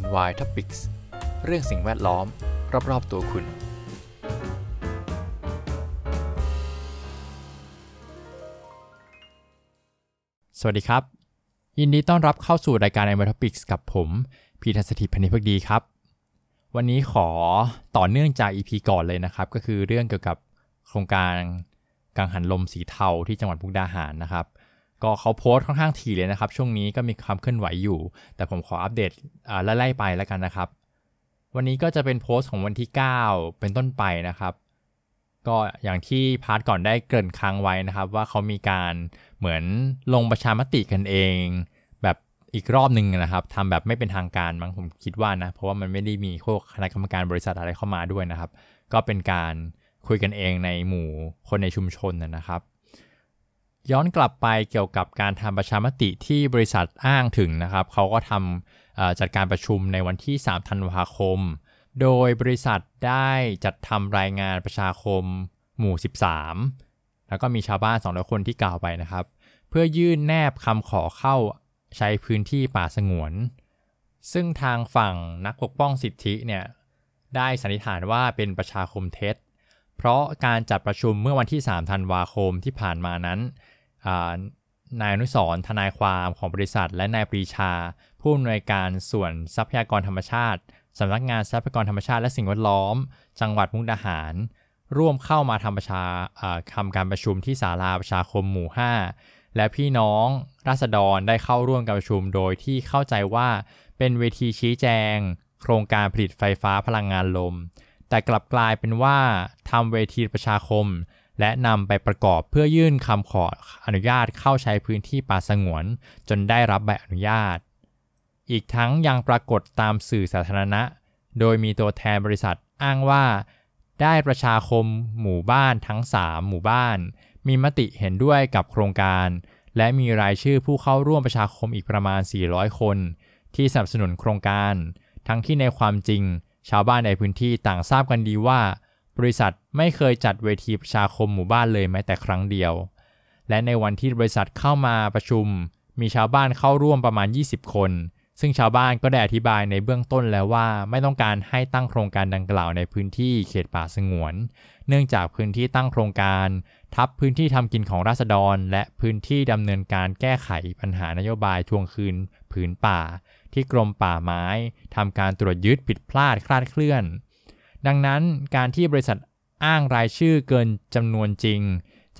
NY Topics เรื่องสิ่งแวดล้อม รอบๆตัวคุณ สวัสดีครับ ยินดีต้อนรับเข้าสู่รายการ NY Topics กับผม พีทัศถิพันธิพักดีครับ วันนี้ขอต่อเนื่องจาก EP ก่อนเลยนะครับ ก็คือเรื่องเกี่ยวกับโครงการกังหันลมสีเทาที่จังหวัดมุกดาหารนะครับ ก็เขาโพสต์ค่อนข้างถี่เลยนะครับ ช่วงนี้ก็มีความเคลื่อนไหวอยู่ แต่ผมขออัปเดตไล่ๆไปแล้วกันนะครับ วันนี้ก็จะเป็นโพสต์ของวันที่ 9 เป็นต้นไปนะครับ ก็อย่างที่ part ก่อนได้เกริ่นค้างไว้นะครับ ว่าเขามีการเหมือนลงประชามติกันเอง แบบอีกรอบหนึ่งนะครับทำแบบไม่เป็นทางการมั้งผมคิดว่านะ เพราะว่ามันไม่ได้มีพวกคณะกรรมการบริษัทอะไรเข้ามาด้วยนะครับ ก็เป็นการคุยกันเองในหมู่คนในชุมชนนะครับ ย้อนกลับไปเกี่ยวกับการทำประชามติที่บริษัทอ้างถึงนะครับเขาก็ทำจัดการประชุมในวันที่ 3 ธันวาคม โดยบริษัทได้จัดทำรายงานประชาคมหมู่ 13 แล้วก็มีชาวบ้าน200คนที่กล่าวไปนะครับ เพื่อยื่นแนบคำขอเข้าใช้พื้นที่ป่าสงวน ซึ่งทางฝั่งนักปกป้องสิทธิเนี่ยได้สันนิษฐานว่าเป็นประชาคมเท็จ เพราะการจัดประชุมเมื่อวันที่ 3 ธันวาคมที่ผ่านมานั้น นายอนุสรณ์ทนายความของบริษัท และนายปรีชา ผู้อำนวยการส่วนทรัพยากรธรรมชาติสำนักงานทรัพยากรธรรมชาติและสิ่งแวดล้อม จังหวัดมุกดาหาร ร่วมเข้ามาทำประชาอ่าทำการประชุมที่ศาลาประชาคมหมู่ 5 และพี่น้องราษฎรได้เข้าร่วมการประชุมโดยที่เข้าใจว่าเป็นเวทีชี้แจง โครงการผลิตไฟฟ้าพลังงานลม แต่กลับกลายเป็นว่าทำเวทีประชาคม และนำไปประกอบเพื่อยื่นคำขออนุญาตเข้าใช้พื้นที่ป่าสงวน จนได้รับใบอนุญาต อีกทั้งยังปรากฏตามสื่อสาธารณะ โดยมีตัวแทนบริษัทอ้างว่า ได้ประชาคมหมู่บ้านทั้ง 3 หมู่บ้าน มีมติเห็นด้วยกับโครงการ และมีรายชื่อผู้เข้าร่วมประชาคมอีกประมาณ 400 คน ที่สนับสนุนโครงการ ทั้งที่ในความจริง ชาวบ้านในพื้นที่ต่างทราบกันดีว่า บริษัทไม่เคยจัดเวทีประชาคมหมู่บ้านเลยแม้แต่ครั้งเดียว และในวันที่บริษัทเข้ามาประชุม มีชาวบ้านเข้าร่วมประมาณ 20 คน ซึ่งชาวบ้านก็ได้อธิบายในเบื้องต้นแล้วว่า ไม่ต้องการให้ตั้งโครงการดังกล่าวในพื้นที่เขตป่าสงวน เนื่องจากพื้นที่ตั้งโครงการ ทับพื้นที่ทำกินของราษฎร และพื้นที่ดำเนินการแก้ไขปัญหานโยบายทวงคืนผืนป่า ที่กรมป่าไม้ทำการตรวจยึดผิดพลาดคลาดเคลื่อน ดังนั้นการที่บริษัทอ้างรายชื่อเกินจำนวนจริง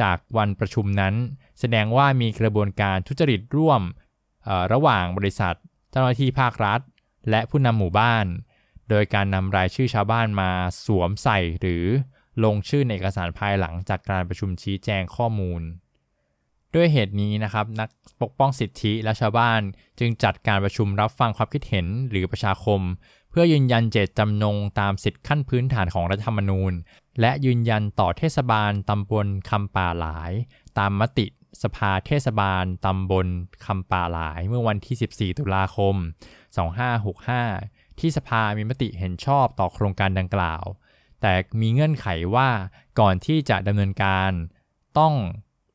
จากวันประชุมนั้น แสดงว่ามีกระบวนการทุจริตร่วมระหว่างบริษัท เจ้าหน้าที่ภาครัฐ และผู้นำหมู่บ้าน โดยการนำรายชื่อชาวบ้านมาสวมใส่หรือลงชื่อในเอกสารภายหลังจากการประชุมชี้แจงข้อมูล ด้วยเหตุนี้นะครับนักปกป้องสิทธิและชาวบ้านจึงจัดการประชุมรับฟังความคิดเห็นหรือประชาคม เพื่อยืนยันเจตจำนงตามสิทธิขั้นพื้นฐานของรัฐธรรมนูญ และยืนยันต่อเทศบาลตำบลคำป่าหลาย ตามมติสภาเทศบาลตำบลคำป่าหลาย เมื่อวันที่ 14 ตุลาคม 2565 ที่สภามีมติเห็นชอบต่อโครงการดังกล่าว แต่มีเงื่อนไขว่าก่อนที่จะดำเนินการต้อง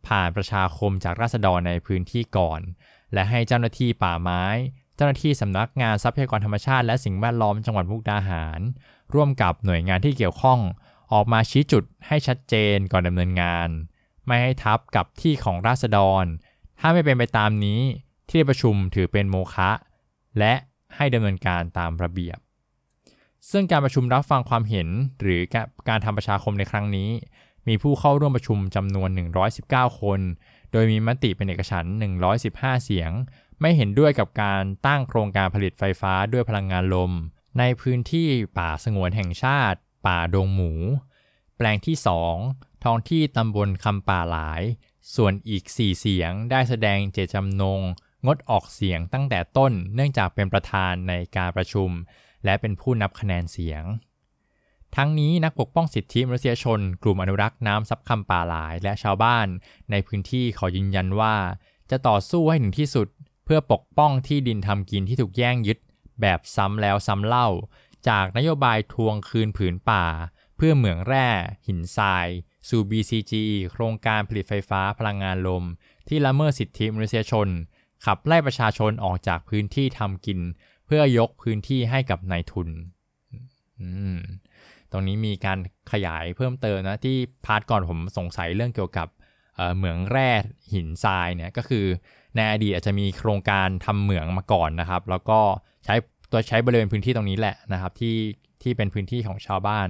ผ่านประชาคมจากราษฎรในพื้นที่ก่อน และให้เจ้าหน้าที่ป่าไม้ เจ้าหน้าที่สำนักงานทรัพยากรธรรมชาติและสิ่งแวดล้อมจังหวัดมุกดาหาร ร่วมกับหน่วยงานที่เกี่ยวข้อง ออกมาชี้จุดให้ชัดเจนก่อนดำเนินงาน ไม่ให้ทับกับที่ของราษฎร ถ้าไม่เป็นไปตามนี้ที่ประชุมถือเป็นโมฆะและให้ดำเนินการตามระเบียบ ซึ่งการประชุมรับฟังความเห็นหรือการทำประชาคมในครั้งนี้ มีผู้เข้าร่วมประชุมจำนวน 119 คน โดยมีมติเป็นเอกฉันท์115 เสียง ไม่เห็นด้วยกับการตั้งโครงการผลิตไฟฟ้าด้วยพลังงานลม ในพื้นที่ป่าสงวนแห่งชาติ ป่าดงหมู แปลงที่ 2 ท้องที่ตำบลคำป่าหลาย ส่วนอีก 4 เสียงได้แสดงเจตจำนง งดออกเสียงตั้งแต่ต้น เนื่องจากเป็นประธานในการประชุม และเป็นผู้นับคะแนนเสียง ทั้งนี้นักปกป้องสิทธิมนุษยชน กลุ่มอนุรักษ์น้ำซับคำป่าหลาย และชาวบ้าน ในพื้นที่ขอยืนยันว่า จะต่อสู้ให้ถึงที่สุด เพื่อปกป้องที่ดินทำกินที่ถูกแย่งยึด แบบซ้ำแล้วซ้ำเล่า จากนโยบายทวงคืนผืนป่า เพื่อเหมืองแร่ หินทราย สู่ BCG โครงการผลิตไฟฟ้าพลังงานลม ที่ละเมิดสิทธิมนุษยชน ขับไล่ประชาชนออกจากพื้นที่ทำกิน เพื่อยกพื้นที่ให้กับนายทุน ตรงนี้มีการขยายเพิ่มเติมนะที่พาร์ทก่อนผมสงสัยเรื่องเกี่ยวกับเหมืองแร่หินทรายเนี่ยก็คือในอดีตอาจจะมีโครงการทำเหมืองมาก่อนนะครับ แล้วก็ใช้ตัวใช้บริเวณพื้นที่ตรงนี้แหละนะครับที่ที่เป็นพื้นที่ของชาวบ้าน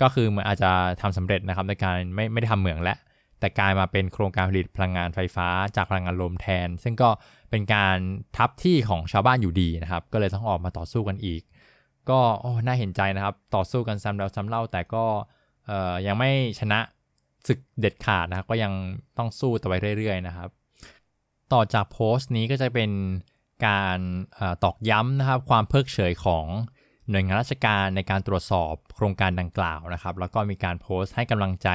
ก็คือมันอาจจะทำสำเร็จนะครับในการไม่ไม่ได้ทำเหมืองแล้วแต่กลายมาเป็นโครงการผลิตพลังงานไฟฟ้าจากพลังงานลมแทน ซึ่งก็เป็นการทับที่ของชาวบ้านอยู่ดีนะครับ ก็เลยต้องออกมาต่อสู้กันอีก ก็โอ้น่าเห็นใจนะครับ ต่อสู้กันซ้ำแล้วซ้ำเล่า แต่ก็ยังไม่ชนะศึกเด็ดขาดนะครับก็ยังต้องสู้ต่อไปเรื่อย ๆ นะครับ ต่อจากโพสต์นี้ก็จะเป็นการตอกย้ำนะครับ ความเพิกเฉยของหน่วยงานราชการในการตรวจสอบโครงการดังกล่าวนะครับ แล้วก็มีการโพสต์ให้กำลังใจ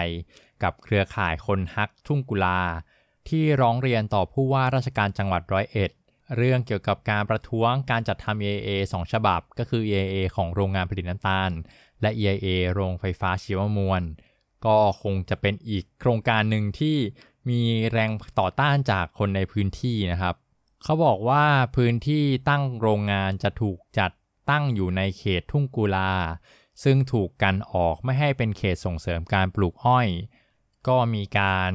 กับเครือข่ายคนฮักทุ่งกุลา ที่ร้องเรียนต่อผู้ว่าราชการจังหวัดร้อยเอ็ด เรื่องเกี่ยวกับการประท้วงการจัดทำ EIA 2 ฉบับ ก็คือ EIA ของโรงงานผลิตน้ำตาล และ EIA โรงไฟฟ้าชีวมวล ก็คงจะเป็นอีกโครงการหนึ่งที่มีแรงต่อต้านจากคนในพื้นที่นะครับ เขาบอกว่าพื้นที่ตั้งโรงงานจะถูกจัดตั้งอยู่ในเขตทุ่งกุลา ซึ่งถูกกันออกไม่ให้เป็นเขตส่งเสริมการปลูกอ้อย ก็มีการ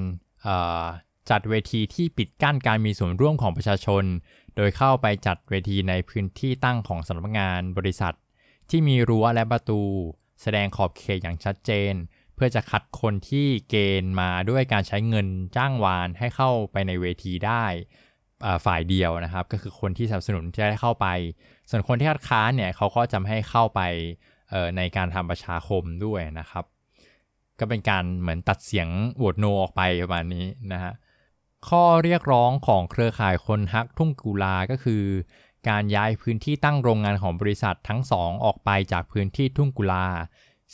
จัดเวทีที่ปิดกั้นการมีส่วนร่วมของประชาชน โดยเข้าไปจัดเวทีในพื้นที่ตั้งของสำนักงานบริษัท ที่มีรั้วและประตู แสดงขอบเขตอย่างชัดเจน เพื่อจะคัดคนที่เกณฑ์มาด้วยการใช้เงินจ้างวานให้เข้าไปในเวทีได้ฝ่ายเดียวนะครับ ก็คือคนที่สนับสนุนจะได้เข้าไป ส่วนคนที่คัดค้านเนี่ยเขาก็จะไม่ให้เข้าไปในการทำประชาคมด้วยนะครับ ก็เป็นการเหมือนตัดเสียงโหวตโนออกไปประมาณนี้นะฮะ ข้อเรียกร้องของเครือข่ายคนฮักทุ่งกุลาก็คือ การย้ายพื้นที่ตั้งโรงงานของบริษัททั้งสองออกไปจากพื้นที่ทุ่งกุลา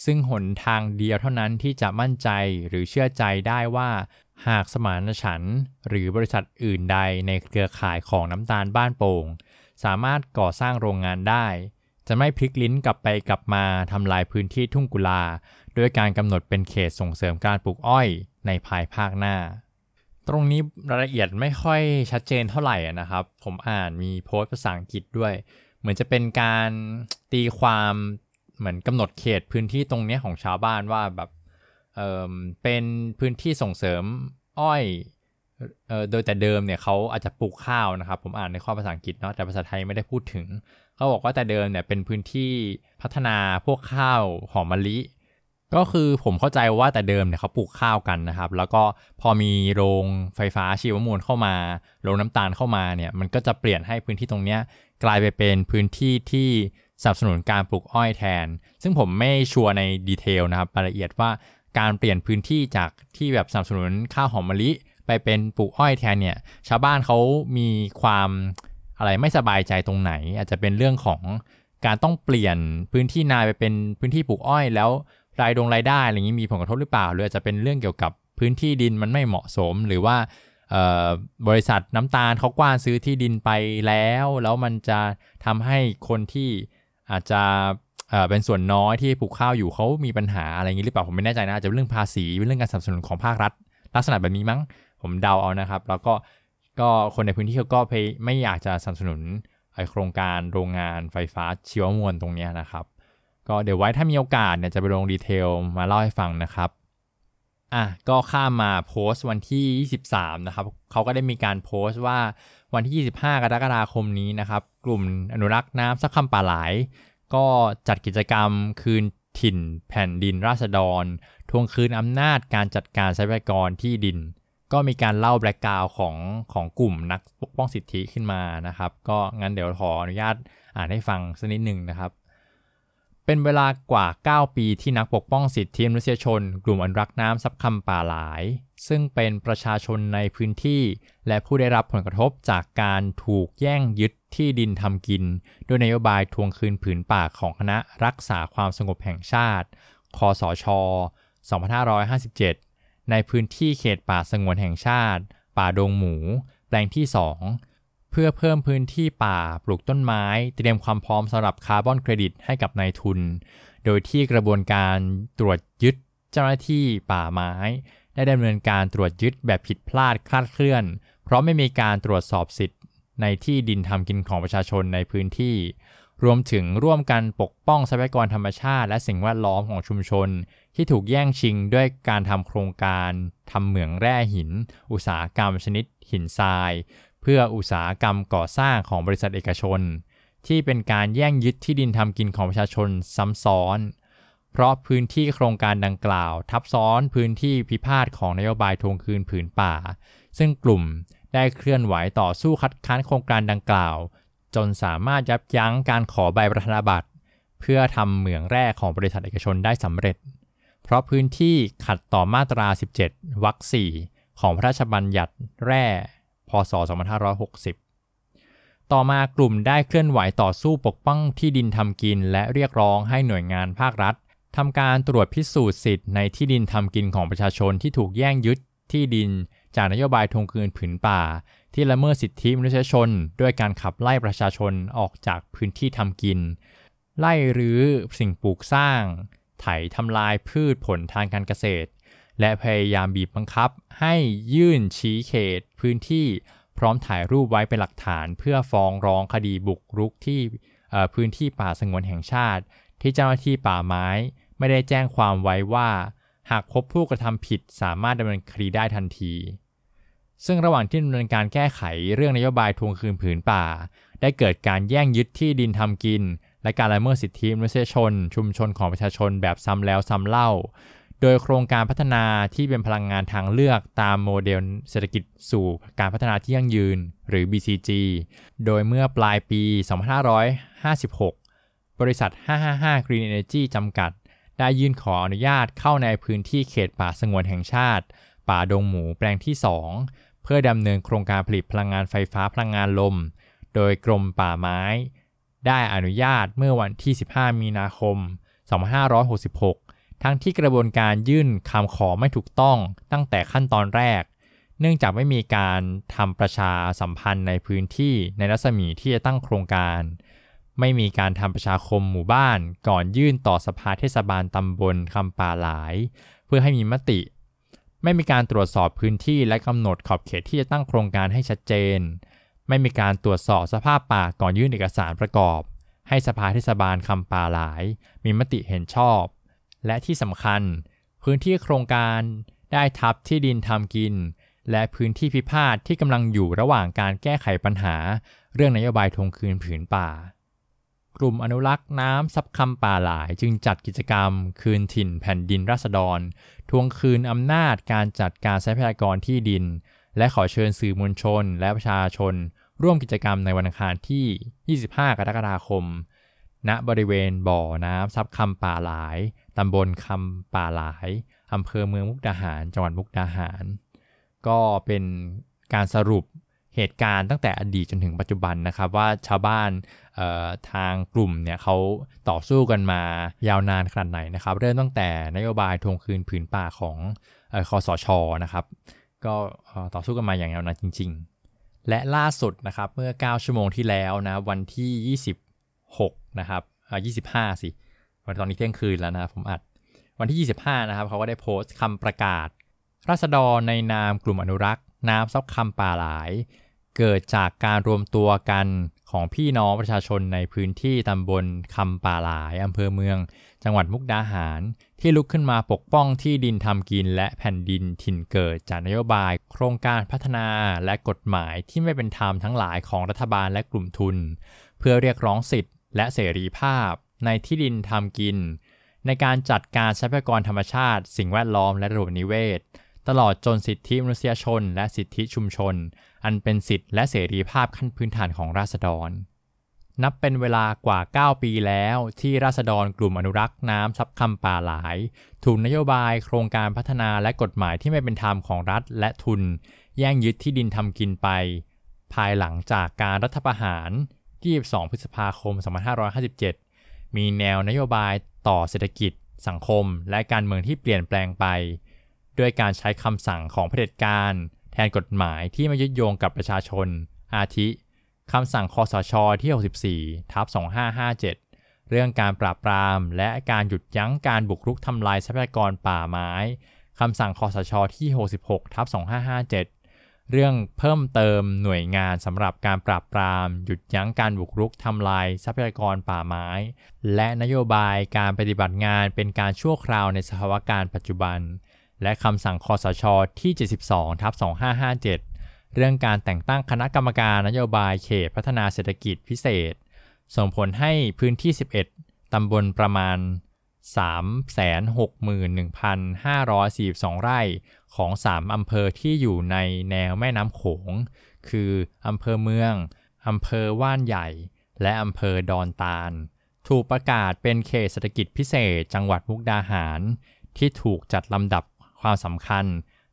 ซึ่งหนทางเดียวเท่านั้นที่จะมั่นใจหรือเชื่อใจได้ว่า หากสมานฉันหรือบริษัทอื่นใดในเครือข่ายของน้ำตาลบ้านโป่ง สามารถก่อสร้างโรงงานได้ จะไม่พลิกลิ้นกลับไปกลับมาทำลายพื้นที่ทุ่งกุลา ด้วยการกำหนดเป็นเขตส่งเสริมการปลูกอ้อยในภายภาคหน้า ตรงนี้รายละเอียดไม่ค่อยชัดเจนเท่าไหร่นะครับ ผมอ่านมีโพสต์ภาษาอังกฤษด้วย เหมือนจะเป็นการตีความเหมือนกำหนดเขตพื้นที่ตรงนี้ของชาวบ้านว่าแบบเออเป็นพื้นที่ส่งเสริมอ้อยเออโดยแต่เดิมเนี่ยเขาอาจจะปลูกข้าวนะครับ ผมอ่านในข้อภาษาอังกฤษเนาะแต่ภาษาไทยไม่ได้พูดถึงเขาบอกว่าแต่เดิมเนี่ยเป็นพื้นที่พัฒนาพวกข้าวหอมมะลิ ก็คือผมเข้าใจว่าแต่เดิมเนี่ยเขาปลูกข้าวกันนะครับ แล้วก็พอมีโรงไฟฟ้าชีวมวลเข้ามา โรงน้ำตาลเข้ามาเนี่ยมันก็จะเปลี่ยนให้พื้นที่ตรงนี้กลายไปเป็นพื้นที่ที่สนับสนุนการปลูกอ้อยแทน ซึ่งผมไม่ชัวร์ในดีเทลนะครับรายละเอียดว่าการเปลี่ยนพื้นที่จากที่แบบสนับสนุนข้าวหอมมะลิไปเป็นปลูกอ้อยแทนเนี่ย ชาวบ้านเขามีความอะไรไม่สบายใจตรงไหน อาจจะเป็นเรื่องของการต้องเปลี่ยนพื้นที่นาไปเป็นพื้นที่ปลูกอ้อยแล้ว รายดงรายได้อะไรอย่างนี้มีผลกระทบหรือเปล่า หรืออาจจะเป็นเรื่องเกี่ยวกับพื้นที่ดินมันไม่เหมาะสม หรือว่าบริษัทน้ำตาลเขากว้านซื้อที่ดินไปแล้ว แล้วมันจะทำให้คนที่อาจจะเป็นส่วนน้อยที่ปลูกข้าวอยู่เขามีปัญหาอะไรอย่างนี้หรือเปล่าผมไม่แน่ใจนะอาจจะเรื่องภาษีเป็นเรื่องการสนับสนุนของภาครัฐ ลักษณะแบบนี้มั้งผมเดาเอานะครับ แล้วก็ก็คนในพื้นที่เขาก็ไม่อยากจะสนับสนุนโครงการโรงงานไฟฟ้าชีวมวลตรงนี้นะครับ ก็เดี๋ยวไว้ถ้ามีโอกาสเนี่ยจะไปลงดีเทลมาเล่าให้ฟังนะครับอะก็ข้ามมาโพสต์วันที่ 23 นะครับเขาก็ได้มีการโพสต์ว่าวันที่ 25 กรกฎาคมนี้นะครับ กลุ่มอนุรักษ์น้ำสักคำป่าหลาย ก็จัดกิจกรรมคืนถิ่นแผ่นดินราษฎร ทวงคืนอำนาจการจัดการทรัพยากรที่ดิน ก็มีการเล่าแบล็กกราวของของกลุ่มนักปกป้องสิทธิขึ้นมานะครับ ก็งั้นเดี๋ยวขออนุญาตอ่านให้ฟังสักนิดหนึ่งนะครับ เป็นเวลากว่า 9 ปีที่นักปกป้องสิทธิมนุษยชน กลุ่มอนุรักษ์น้ำซับคำป่าหลาย ซึ่งเป็นประชาชนในพื้นที่ และผู้ได้รับผลกระทบจากการถูกแย่งยึดที่ดินทำกินโดยนโยบายทวงคืนผืนป่าของคณะรักษาความสงบแห่งชาติคอสช 2557 ในพื้นที่เขตป่าสงวนแห่งชาติ ป่าดงหมู แปลงที่ 2 เพื่อเพิ่มพื้นที่ป่าปลูกต้นไม้ เตรียมความพร้อมสำหรับคาร์บอนเครดิตให้กับนายทุน โดยที่กระบวนการตรวจยึดเจ้าหน้าที่ป่าไม้ ได้ดำเนินการตรวจยึดแบบผิดพลาดคลาดเคลื่อน เพราะไม่มีการตรวจสอบสิทธิ์ ในที่ดินทำกินของประชาชนในพื้นที่ รวมถึงร่วมกันปกป้องทรัพยากรธรรมชาติ และสิ่งแวดล้อมของชุมชน ที่ถูกแย่งชิงด้วยการทำโครงการทำเหมืองแร่หิน อุตสาหกรรมชนิดหินทราย พื่ออุตสาหกรรมก่อสร้างของบริษัทเอกชน ที่เป็นการแย่งยึดที่ดินทำกินของประชาชนซ้ำซ้อน เพราะพื้นที่โครงการดังกล่าว ทับซ้อนพื้นที่พิพาทของนโยบายทวงคืนผืนป่า ซึ่งกลุ่มได้เคลื่อนไหวต่อสู้คัดค้านโครงการดังกล่าว จนสามารถยับยั้งการขอใบประธานาบัตรเพื่อทำเหมืองแร่ของบริษัทเอกชนได้สำเร็จ เพราะพื้นที่ขัดต่อมาตรา 17 วรรค 4 ของพระราชบัญญัติแร่ พศ 2560 ต่อมากลุ่มได้เคลื่อนไหวต่อสู้ปกป้องที่ดินทำกิน และเรียกร้องให้หน่วยงานภาครัฐทำการตรวจพิสูจน์สิทธิ์ในที่ดินทำกินของประชาชนที่ถูกแย่งยึดที่ดิน จากนโยบายทวงคืนผืนป่า ที่ละเมิดสิทธิมนุษยชน ด้วยการขับไล่ประชาชนออกจากพื้นที่ทำกิน ไล่รื้อสิ่งปลูกสร้าง ไถทำลายพืชผลทางการเกษตร และพยายามบีบบังคับ ให้ยื่นชี้เขตพื้นที่พร้อมถ่ายรูปไว้เป็นหลักฐานเพื่อฟ้องร้องคดีบุกรุกที่พื้นที่ป่าสงวนแห่งชาติ ที่เจ้าหน้าที่ป่าไม้ไม่ได้แจ้งความไว้ว่า หากพบผู้กระทำผิดสามารถดำเนินคดีได้ทันที ซึ่งระหว่างที่ดำเนินการแก้ไขเรื่องนโยบายทวงคืนผืนป่า ได้เกิดการแย่งยึดที่ดินทำกิน และการละเมิดสิทธิมนุษยชน ชุมชนของประชาชนแบบซ้ำแล้วซ้ำเล่า โดยโครงการพัฒนาที่เป็นพลังงานทางเลือกตามโมเดลเศรษฐกิจสู่การพัฒนาที่ยั่งยืน หรือ BCG โดยเมื่อปลายปี 2556 บริษัท 555 Green Energy จำกัด ได้ยื่นขออนุญาตเข้าในพื้นที่เขตป่าสงวนแห่งชาติ ป่าดงหมูแปลงที่ 2 เพื่อดำเนินโครงการผลิตพลังงานไฟฟ้าพลังงานลม โดยกรมป่าไม้ ได้อนุญาตเมื่อวันที่ 15 มีนาคม 2566 ทั้งที่กระบวนการยื่นคำขอไม่ถูกต้องตั้งแต่ขั้นตอนแรก เนื่องจากไม่มีการทำประชาสัมพันธ์ในพื้นที่ในรัศมีที่จะตั้งโครงการ ไม่มีการทำประชาคมหมู่บ้าน ก่อนยื่นต่อสภาเทศบาลตำบลคำป่าหลาย เพื่อให้มีมติ ไม่มีการตรวจสอบพื้นที่และกำหนดขอบเขตที่จะตั้งโครงการให้ชัดเจน ไม่มีการตรวจสอบสภาพป่าก่อนยื่นเอกสารประกอบ ให้สภาเทศบาลคำป่าหลาย มีมติเห็นชอบ และที่สำคัญ พื้นที่โครงการได้ทับที่ดินทำกิน และพื้นที่พิพาทที่กำลังอยู่ระหว่างการแก้ไขปัญหา เรื่องนโยบายทวงคืนผืนป่า กลุ่มอนุรักษ์น้ำซับคำป่าหลายจึงจัดกิจกรรม คืนถิ่นแผ่นดินราษฎร ทวงคืนอำนาจการจัดการทรัพยากรที่ดิน และขอเชิญสื่อมวลชน และประชาชน ร่วมกิจกรรมในวันอังคารที่ 25 กรกฎาคม ณ บริเวณบ่อน้ำซับคำป่าหลาย ตำบลคำป่าหลายอำเภอเมืองมุกดาหาร จังหวัดมุกดาหาร ก็เป็นการสรุปเหตุการณ์ตั้งแต่อดีตจนถึงปัจจุบันนะครับ ว่าชาวบ้านทางกลุ่มเนี่ยเขาต่อสู้กันมายาวนานขนาดไหนนะครับ เริ่มตั้งแต่นโยบายทวงคืนผืนป่าของคอสชนะครับ ก็ต่อสู้กันมาอย่างยาวนานจริง ๆ และล่าสุดนะครับเมื่อ 9 ชั่วโมงที่แล้วนะวันที่ 26 นะครับ25สิ วันตอนนี้เที่ยงคืนแล้วนะครับผมอัด วันที่ 25 นะครับเขาก็ได้โพสต์คำประกาศราษฎรในนามกลุ่มอนุรักษ์ น้ำซับคำป่าหลาย เกิดจากการรวมตัวกันของพี่น้องประชาชนในพื้นที่ตำบลคำป่าหลายอำเภอเมือง จังหวัดมุกดาหาร ที่ลุกขึ้นมาปกป้องที่ดินทำกิน และแผ่นดินถิ่นเกิดจากนโยบาย โครงการพัฒนาและกฎหมายที่ไม่เป็นธรรมทั้งหลายของรัฐบาลและกลุ่มทุน เพื่อเรียกร้องสิทธิและเสรีภาพ ในที่ดินทำกิน ในการจัดการทรัพยากรธรรมชาติ สิ่งแวดล้อมและระบบนิเวศ ตลอดจนสิทธิมนุษยชน และสิทธิชุมชน อันเป็นสิทธิและเสรีภาพขั้นพื้นฐานของราษฎร นับเป็นเวลากว่า 9 ปีแล้วที่ราษฎรกลุ่มอนุรักษ์น้ำซับคำป่าหลาย ถูกนโยบายโครงการพัฒนาและกฎหมายที่ไม่เป็นธรรมของรัฐและทุน แย่งยึดที่ดินทำกินไป ภายหลังจากการรัฐประหารที่22พฤษภาคม 2557 มีแนวนโยบายต่อเศรษฐกิจ สังคม และการเมืองที่เปลี่ยนแปลงไป ด้วยการใช้คำสั่งของเผด็จการ แทนกฎหมายที่ไม่ยึดโยงกับประชาชน อาทิคำสั่งคอสชที่ 64ทับ2557 เรื่องการปราบปราม และการหยุดยั้งการบุกรุกทำลายทรัพยากรป่าไม้คำสั่งคอสชที่ 66ทับ2557 เรื่องเพิ่มเติมหน่วยงานสำหรับการปราบปราม หยุดยั้งการบุกรุกทำลายทรัพยากรป่าไม้ และนโยบายการปฏิบัติงานเป็นการชั่วคราวในสภาวะการปัจจุบัน และคำสั่งคอสชที่ 72ทับ2557 เรื่องการแต่งตั้งคณะกรรมการนโยบายเขตพัฒนาเศรษฐกิจพิเศษ ส่งผลให้พื้นที่ 11 ตำบลประมาณ 361,542 ไร่ของ 3 อำเภอที่อยู่ในแนวแม่น้ำโขง คืออำเภอเมือง อำเภอว่านใหญ่ และอำเภอดอนตาล ถูกประกาศเป็นเขตเศรษฐกิจพิเศษจังหวัดมุกดาหาร ที่ถูกจัดลำดับความสำคัญ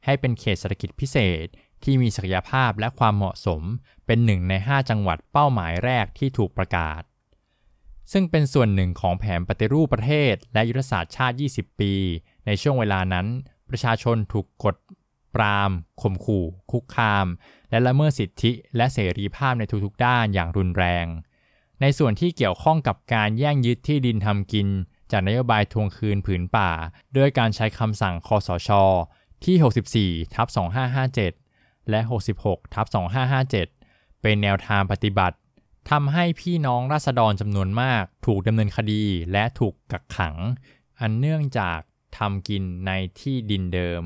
ให้เป็นเขตเศรษฐกิจพิเศษที่มีศักยภาพและความเหมาะสม เป็นหนึ่งใน 5 จังหวัดเป้าหมายแรกที่ถูกประกาศ ซึ่งเป็นส่วนหนึ่งของแผนปฏิรูปประเทศ และยุทธศาสตร์ชาติ 20 ปี ในช่วงเวลานั้น ประชาชนถูกกดปรามข่มขู่ คุกคาม และละเมิดสิทธิ และเสรีภาพในทุกๆด้านอย่างรุนแรง ในส่วนที่เกี่ยวข้องกับการแย่งยึดที่ดินทำกิน จากนโยบายทวงคืนผืนป่า ด้วยการใช้คำสั่งคอสช ที่ 64ทับ2557 และ 66ทับ2557 เป็นแนวทางปฏิบัติ ทำให้พี่น้องราษฎรจำนวนมากถูกดำเนินคดีและถูกกักขัง อันเนื่องจากทำกินในที่ดินเดิม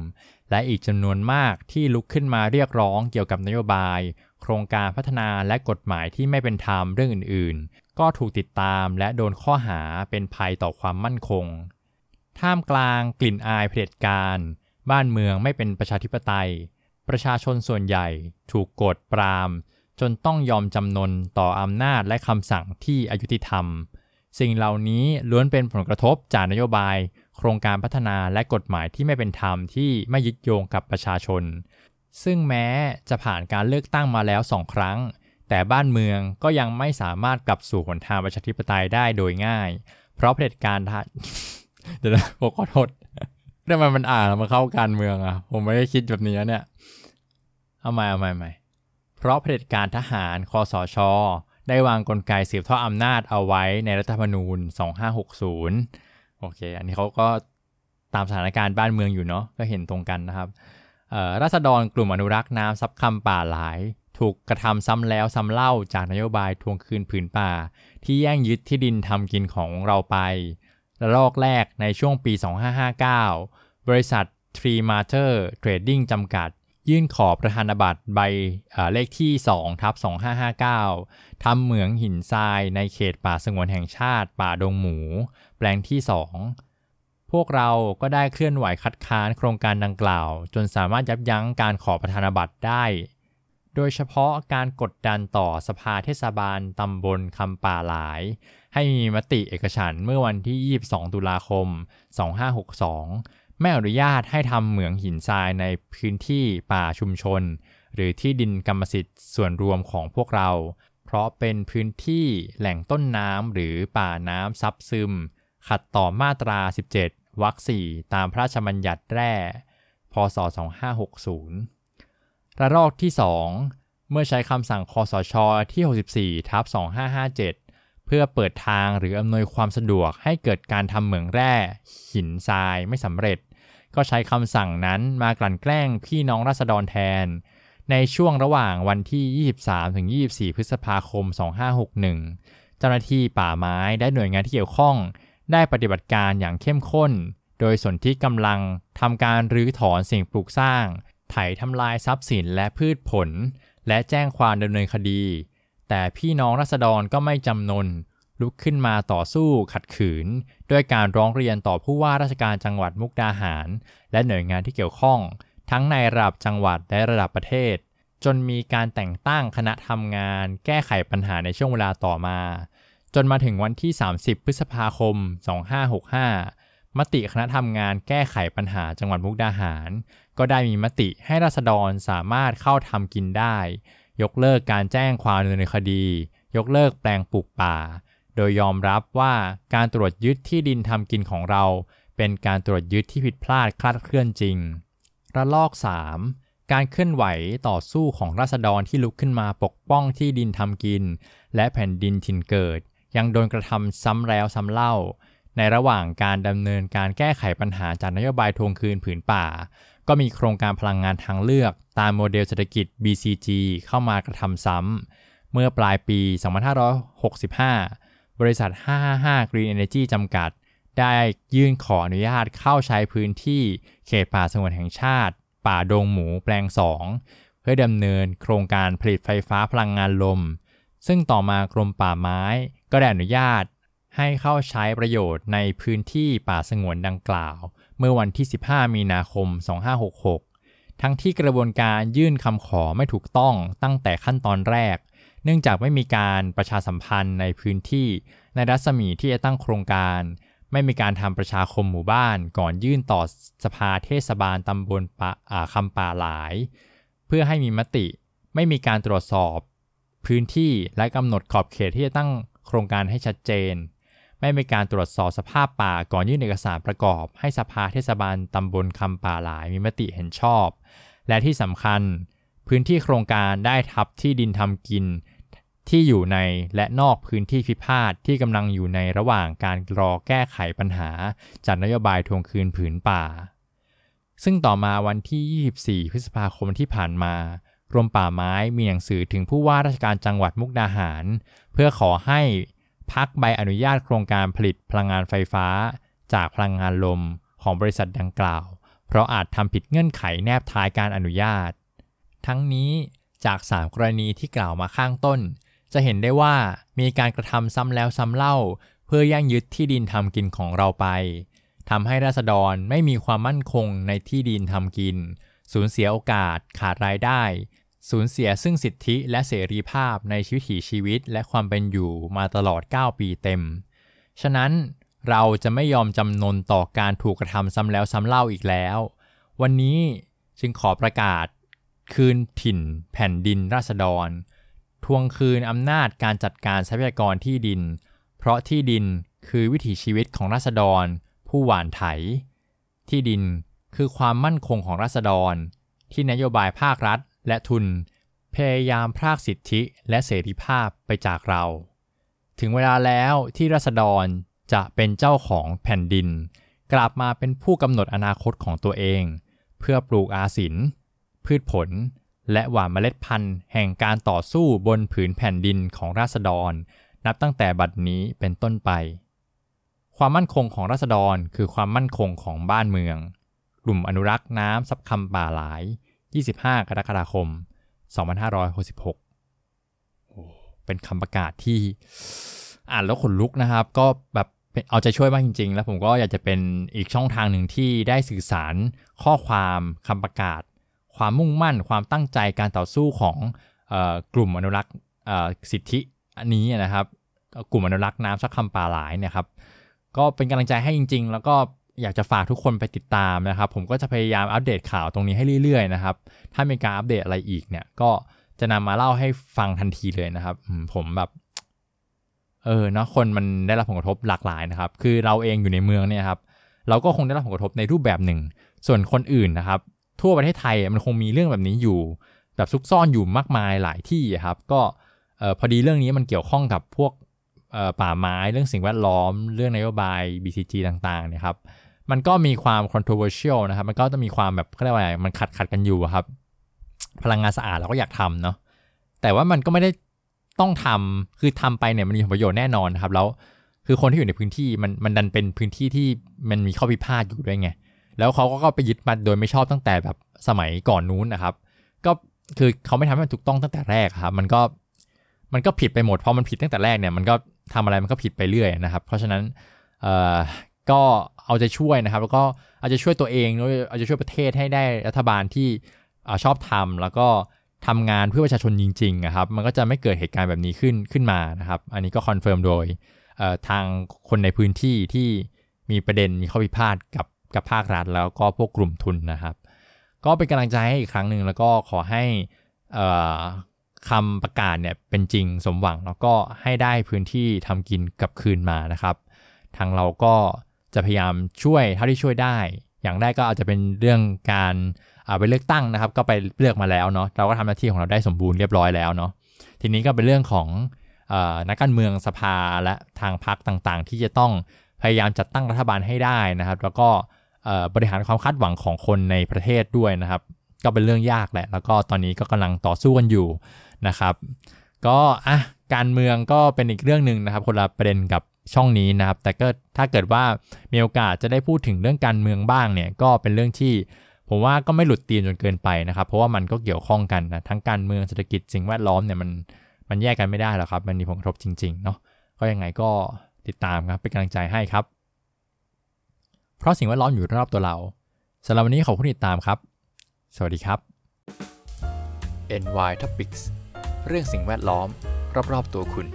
และอีกจำนวนมากที่ลุกขึ้นมาเรียกร้องเกี่ยวกับนโยบาย โครงการพัฒนาและกฎหมายที่ไม่เป็นธรรมเรื่องอื่น ๆ ก็ถูกติดตามและโดนข้อหาเป็นภัยต่อความมั่นคง ท่ามกลางกลิ่นอายเผด็จการ บ้านเมืองไม่เป็นประชาธิปไตย ประชาชนส่วนใหญ่ถูกกดปราม จนต้องยอมจำนนต่ออำนาจและคำสั่งที่อายุติธรรม สิ่งเหล่านี้ล้วนเป็นผลกระทบจากนโยบาย โครงการพัฒนาและกฎหมายที่ไม่เป็นธรรมที่ไม่ยึดโยงกับประชาชน ซึ่งแม้จะผ่านการเลือกตั้งมาแล้วสองครั้ง แต่บ้านเมืองก็ยังไม่สามารถกลับสู่หนทางประชาธิปไตยได้โดยง่าย เพราะเผด็จการเดี๋ยวนะผมขอโทษทำไมมันอ่านมาเข้าการเมืองอะผมไม่ได้คิดแบบนี้เนี่ย เอาใหม่เอาใหม่ใหม่ เพราะเผด็จการทหารคอสช ได้วางกลไกสืบทอดอำนาจเอาไว้ในรัฐธรรมนูญ 2560 โอเค อันนี้เขาก็ตามสถานการณ์บ้านเมืองอยู่เนาะก็เห็นตรงกันนะครับรัษฎรกลุ่มอนุรักษ์น้ำซับคำป่าหลาย ถูกกระทำซ้ำแล้วซ้ำเล่าจากนโยบายทวงคืนผืนป่า ที่แย่งยึดที่ดินทำกินของเราไประลอกแรกในช่วงปี 2559 บริษัท Tree Matter Trading จำกัด ยื่นขอประธานบัตรใบเลขที่2ทับ2559 ทำเหมืองหินทรายในเขตป่าสงวนแห่งชาติป่าดงหมู แปลงที่ 2 พวกเราก็ได้เคลื่อนไหวคัดค้านโครงการดังกล่าว จนสามารถยับยั้งการขอประธานบัตรได้ โดยเฉพาะการกดดันต่อสภาเทศบาลตำบลคำป่าหลาย ให้มีมติเอกฉันเมื่อวันที่ 22 ตุลาคม 2562 ไม่อนุญาตให้ทำเหมืองหินทรายในพื้นที่ป่าชุมชน หรือที่ดินกรรมสิทธิ์ส่วนรวมของพวกเรา เพราะเป็นพื้นที่แหล่งต้นน้ำหรือป่าน้ำซับซึม ขัดต่อมาตรา 17วรรค4ตามพระราชบัญญัติแร่ พศ 2560 ระลอกที่ 2 เมื่อใช้คำสั่งคอสชที่ 64ทับ2557 เพื่อเปิดทางหรืออำนวยความสะดวกให้เกิดการทำเหมืองแร่ หินทรายไม่สำเร็จ ก็ใช้คำสั่งนั้นมากลั่นแกล้งพี่น้องราษฎรแทน ในช่วงระหว่างวันที่ 23-24 พฤษภาคม 2561 เจ้าหน้าที่ป่าไม้ได้หน่วยงานที่เกี่ยวข้อง ได้ปฏิบัติการอย่างเข้มข้น โดยสนที่กำลังทำการรื้อถอนสิ่งปลูกสร้าง ไถทำลายทรัพย์สินและพืชผล และแจ้งความดำเนินคดี แต่พี่น้องรัษฎรก็ไม่จำนน ลุกขึ้นมาต่อสู้ขัดขืน ด้วยการร้องเรียนต่อผู้ว่าราชการจังหวัดมุกดาหาร และหน่วยงานที่เกี่ยวข้อง ทั้งในระดับจังหวัดและระดับประเทศ จนมีการแต่งตั้งคณะทำงาน แก้ไขปัญหาในช่วงเวลาต่อมา จนมาถึงวันที่ 30 พฤษภาคม 2565 มติคณะทำงานแก้ไขปัญหาจังหวัดมุกดาหาร ก็ได้มีมติให้ราษฎรสามารถเข้าทำกินได้ ยกเลิกการแจ้งความดำเนินคดี ยกเลิกแปลงปลูกป่า โดยยอมรับว่าการตรวจยึดที่ดินทำกินของเรา เป็นการตรวจยึดที่ผิดพลาดคลาดเคลื่อนจริง ระลอก 3 การเคลื่อนไหวต่อสู้ของราษฎรที่ลุกขึ้นมาปกป้องที่ดินทำกิน และแผ่นดินถิ่นเกิด ยังโดนกระทำซ้ำแล้วซ้ำเล่า ในระหว่างการดำเนินการแก้ไขปัญหาจากนโยบายทวงคืนผืนป่า ก็มีโครงการพลังงานทางเลือก ตามโมเดลเศรษฐกิจ BCG เข้ามากระทำซ้ำ เมื่อปลายปี 2565 บริษัท 555 Green Energy จำกัด ได้ยื่นขออนุญาตเข้าใช้พื้นที่เขตป่าสงวนแห่งชาติ ป่าดงหมูแปลง 2 เพื่อดำเนินโครงการผลิตไฟฟ้าพลังงานลม ซึ่งต่อมากรมป่าไม้ก็ได้อนุญาตให้เข้าใช้ประโยชน์ในพื้นที่ป่าสงวนดังกล่าว เมื่อวันที่ 15 มีนาคม 2566 ทั้งที่กระบวนการยื่นคำขอไม่ถูกต้องตั้งแต่ขั้นตอนแรก เนื่องจากไม่มีการประชาสัมพันธ์ในพื้นที่ ในรัศมีที่จะตั้งโครงการ ไม่มีการทำประชาคมหมู่บ้าน ก่อนยื่นต่อสภาเทศบาลตำบลปะคำป่าหลาย เพื่อให้มีมติ ไม่มีการตรวจสอบ พื้นที่และกำหนดขอบเขตที่จะตั้งโครงการให้ชัดเจน ไม่มีการตรวจสอบสภาพป่าก่อนยื่นเอกสารประกอบ ให้สภาเทศบาลตำบลคำป่าหลายมีมติเห็นชอบ และที่สำคัญ พื้นที่โครงการได้ทับที่ดินทำกิน ที่อยู่ในและนอกพื้นที่พิพาทที่กำลังอยู่ในระหว่างการรอแก้ไขปัญหา จากนโยบายทวงคืนผืนป่า ซึ่งต่อมาวันที่ 24 พฤษภาคมที่ผ่านมากรมป่าไม้มีหนังสือถึงผู้ว่าราชการจังหวัดมุกดาหาร เพื่อขอให้ พักใบอนุญาตโครงการผลิตพลังงานไฟฟ้า จากพลังงานลมของบริษัทดังกล่าว เพราะอาจทำผิดเงื่อนไขแนบท้ายการอนุญาต ทั้งนี้จาก 3 กรณีที่กล่าวมาข้างต้น จะเห็นได้ว่ามีการกระทำซ้ำแล้วซ้ำเล่า เพื่อย่างยึดที่ดินทำกินของเราไปทำให้ราษฎรไม่มีความมั่นคงในที่ดินทำกิน สูญเสียโอกาสขาดรายได้ สูญเสียซึ่งสิทธิและเสรีภาพในชีวิตชีวิตและความเป็นอยู่มาตลอด 9 ปีเต็ม ฉะนั้นเราจะไม่ยอมจำนนต่อการถูกกระทำซ้ำแล้วซ้ำเล่าอีกแล้ว วันนี้จึงขอประกาศ คืนถิ่น แผ่นดินราษฎร ทวงคืนอำนาจการจัดการทรัพยากรที่ดิน เพราะที่ดินคือวิถีชีวิตของราษฎร ผู้หวานไถ ที่ดินคือความมั่นคงของราษฎร ที่นโยบายภาครัฐ และทุนพยายามพรากสิทธิและเสรีภาพไปจากเรา ถึงเวลาแล้วที่รัษฎรจะเป็นเจ้าของแผ่นดิน กลับมาเป็นผู้กำหนดอนาคตของตัวเอง เพื่อปลูกอาศิน พืชผล และหว่านเมล็ดพันธุ์ แห่งการต่อสู้บนผืนแผ่นดินของราษฎร นับตั้งแต่บัดนี้เป็นต้นไป ความมั่นคงของราษฎรคือความมั่นคงของบ้านเมือง กลุ่มอนุรักษ์น้ำซับคำป่าหลาย 25 กรกฎาคม 2566 เป็นคำประกาศที่อ่านแล้วขนลุกนะครับ ก็แบบเอาใจช่วยมากจริง ๆ แล้วผมก็อยากจะเป็นอีกช่องทางหนึ่งที่ได้สื่อสารข้อความคำประกาศ ความมุ่งมั่น ความตั้งใจการต่อสู้ของกลุ่มอนุรักษ์สิทธิอันนี้นะครับ กลุ่มอนุรักษ์น้ำสักคำป่าหลายเนี่ยครับก็เป็นกำลังใจให้จริง ๆ แล้วก็ อยากจะฝากทุกคนไปติดตามนะครับ ผมก็จะพยายามอัปเดตข่าวตรงนี้ให้เรื่อยๆนะครับ ถ้ามีการอัปเดตอะไรอีกเนี่ย ก็จะนำมาเล่าให้ฟังทันทีเลยนะครับ ผมแบบเออเนาะคนมันได้รับผลกระทบหลากหลายนะครับ คือเราเองอยู่ในเมืองเนี่ยครับ เราก็คงได้รับผลกระทบในรูปแบบหนึ่ง ส่วนคนอื่นนะครับ ทั่วประเทศไทยมันคงมีเรื่องแบบนี้อยู่ แบบซุกซ่อนอยู่มากมายหลายที่ครับ ก็พอดีเรื่องนี้มันเกี่ยวข้องกับพวกป่าไม้เรื่องสิ่งแวดล้อม เรื่องนโยบาย BCG ต่างๆเนี่ยครับ มันก็มีความ controversial นะครับ มันก็จะมีความแบบเขาเรียกว่าไรมันขัดขัดกันอยู่ครับ พลังงานสะอาดเราก็อยากทำเนาะแต่ว่ามันก็ไม่ได้ต้องทำคือทำไปเนี่ยมันมีประโยชน์แน่นอนครับ แล้วคือคนที่อยู่ในพื้นที่มันมันดันเป็นพื้นที่ที่มันมีข้อพิพาทอยู่ด้วยไงแล้วเขาก็ไปยึดมาโดยไม่ชอบตั้งแต่แบบสมัยก่อนนู้นนะครับ ก็คือเขาไม่ทำให้มันถูกต้องตั้งแต่แรกครับ มันก็มันก็ผิดไปหมดพอมันผิดตั้งแต่แรกเนี่ยมันก็ทำอะไรมันก็ผิดไปเรื่อยนะครับ เพราะฉะนั้น ก็เอาใจช่วยนะครับ แล้วก็อาจจะช่วยตัวเองด้วยอาจจะช่วยประเทศให้ได้รัฐบาลที่ชอบธรรมแล้วก็ทำงานเพื่อประชาชนจริงๆนะครับ มันก็จะไม่เกิดเหตุการณ์แบบนี้ขึ้นขึ้นมานะครับ อันนี้ก็คอนเฟิร์มโดยทางคนในพื้นที่ที่มีประเด็นมีข้อพิพาทกับกับภาครัฐ แล้วก็พวกกลุ่มทุนนะครับ ก็เป็นกำลังใจให้อีกครั้งหนึ่งแล้วก็ขอให้คำประกาศเนี่ยเป็นจริงสมหวังแล้วก็ให้ได้พื้นที่ทำกินกับคืนมานะครับ ทางเราก็ จะพยายามช่วยเท่าที่ช่วยได้ อย่างแรกก็อาจจะเป็นเรื่องการไปเลือกตั้งนะครับ ก็ไปเลือกมาแล้วเนาะเราก็ทำหน้าที่ของเราได้สมบูรณ์เรียบร้อยแล้วเนาะทีนี้ก็เป็นเรื่องของนักการเมืองสภาและทางพรรคต่างๆ ที่จะต้องพยายามจัดตั้งรัฐบาลให้ได้นะครับ แล้วก็บริหารความคาดหวังของคนในประเทศด้วยนะครับ ก็เป็นเรื่องยากแหละ แล้วก็ตอนนี้ก็กำลังต่อสู้กันอยู่นะครับ ก็อะการเมืองก็เป็นอีกเรื่องหนึ่งนะครับ คนละประเด็นกับช่องนี้นะครับ แต่ก็ ถ้าเกิดว่ามีโอกาสจะได้พูดถึงเรื่องการเมืองบ้างเนี่ยก็เป็นเรื่องที่ผมว่าก็ไม่หลุดตีนจนเกินไปนะครับ เพราะว่ามันก็เกี่ยวข้องกันนะทั้งการเมืองเศรษฐกิจสิ่งแวดล้อมเนี่ยมันมันแยกกันไม่ได้หรอกครับ มันมีผลกระทบจริงๆเนาะก็ยังไงก็ติดตามครับเป็นกำลังใจให้ครับ เพราะสิ่งแวดล้อมอยู่รอบตัวเราสำหรับวันนี้ขอบคุณที่ติดตามครับ สวัสดีครับ NY Topics เรื่องสิ่งแวดล้อม รอบๆตัวคุณ